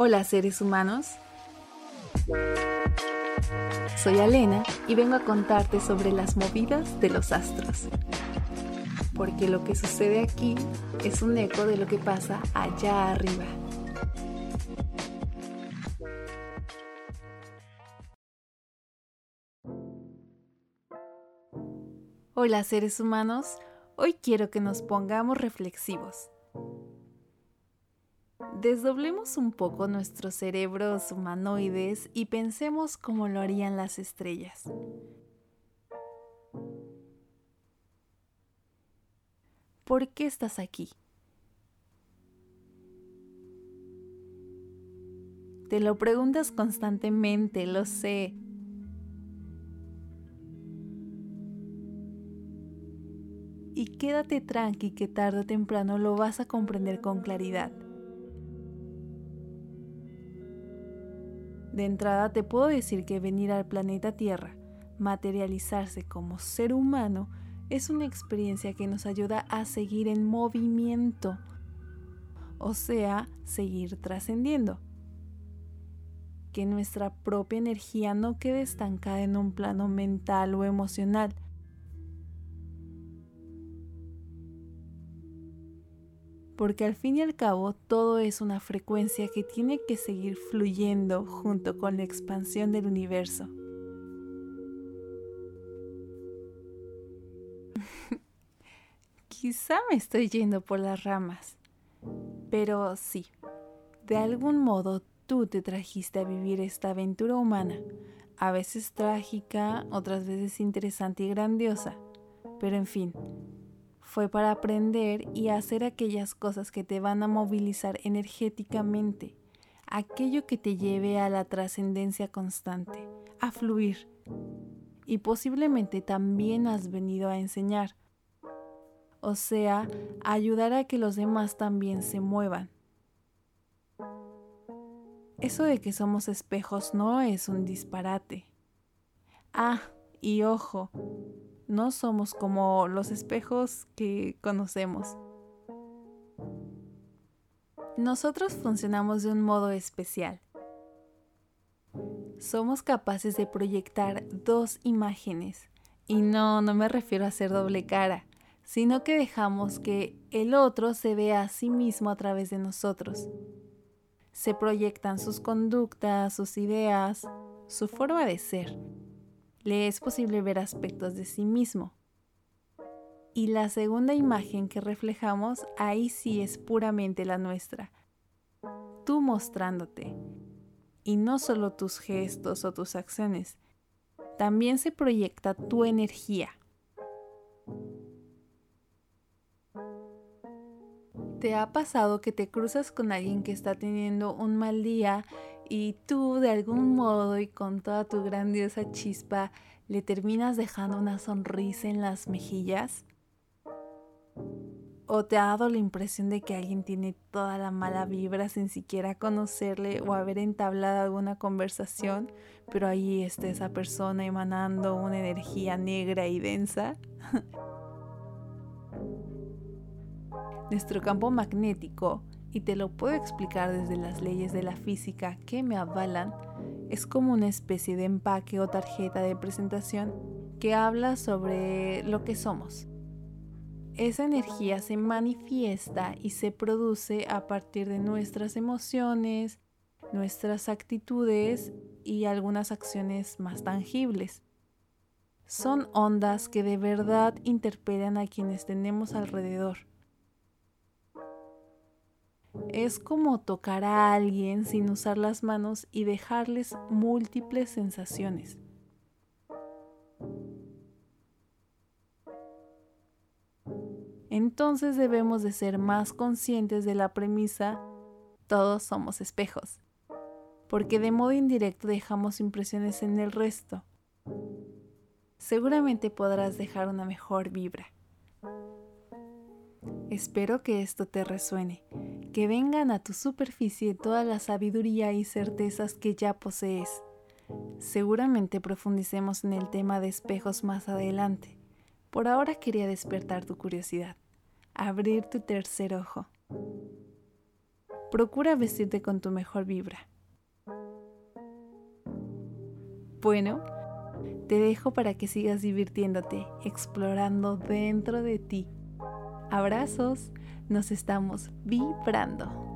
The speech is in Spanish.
Hola seres humanos. Soy Alena y vengo a contarte sobre las movidas de los astros. Porque lo que sucede aquí es un eco de lo que pasa allá arriba. Hola seres humanos, hoy quiero que nos pongamos reflexivos desdoblemos un poco nuestros cerebros humanoides y pensemos como lo harían las estrellas. ¿Por qué estás aquí? Te lo preguntas constantemente, lo sé. Y quédate tranqui que tarde o temprano lo vas a comprender con claridad. De entrada te puedo decir que venir al planeta Tierra, materializarse como ser humano, es una experiencia que nos ayuda a seguir en movimiento, o sea, seguir trascendiendo. Que nuestra propia energía no quede estancada en un plano mental o emocional, porque al fin y al cabo todo es una frecuencia que tiene que seguir fluyendo junto con la expansión del universo. Quizá me estoy yendo por las ramas, pero sí, de algún modo tú te trajiste a vivir esta aventura humana, a veces trágica, otras veces interesante y grandiosa, pero en fin, fue para aprender y hacer aquellas cosas que te van a movilizar energéticamente, aquello que te lleve a la trascendencia constante, a fluir. Y posiblemente también has venido a enseñar, o sea, ayudar a que los demás también se muevan. Eso de que somos espejos no es un disparate. Ah, y ojo, no somos como los espejos que conocemos. Nosotros funcionamos de un modo especial. Somos capaces de proyectar dos imágenes. Y no, no me refiero a hacer doble cara, sino que dejamos que el otro se vea a sí mismo a través de nosotros. Se proyectan sus conductas, sus ideas, su forma de ser le es posible ver aspectos de sí mismo. Y la segunda imagen que reflejamos, ahí sí es puramente la nuestra. Tú mostrándote. Y no solo tus gestos o tus acciones, también se proyecta tu energía. ¿Te ha pasado que te cruzas con alguien que está teniendo un mal día y tú de algún modo y con toda tu grandiosa chispa le terminas dejando una sonrisa en las mejillas? ¿O te ha dado la impresión de que alguien tiene toda la mala vibra sin siquiera conocerle o haber entablado alguna conversación, pero ahí está esa persona emanando una energía negra y densa? Nuestro campo magnético y te lo puedo explicar desde las leyes de la física que me avalan, es como una especie de empaque o tarjeta de presentación que habla sobre lo que somos. Esa energía se manifiesta y se produce a partir de nuestras emociones, nuestras actitudes y algunas acciones más tangibles. Son ondas que de verdad interpelan a quienes tenemos alrededor es como tocar a alguien sin usar las manos y dejarles múltiples sensaciones. Entonces debemos de ser más conscientes de la premisa todos somos espejos, porque de modo indirecto dejamos impresiones en el resto. Seguramente podrás dejar una mejor vibra. Espero que esto te resuene que vengan a tu superficie toda la sabiduría y certezas que ya posees. Seguramente profundicemos en el tema de espejos más adelante. Por ahora quería despertar tu curiosidad, abrir tu tercer ojo. procura vestirte con tu mejor vibra. Bueno, te dejo para que sigas divirtiéndote, explorando dentro de ti. Abrazos, nos estamos vibrando.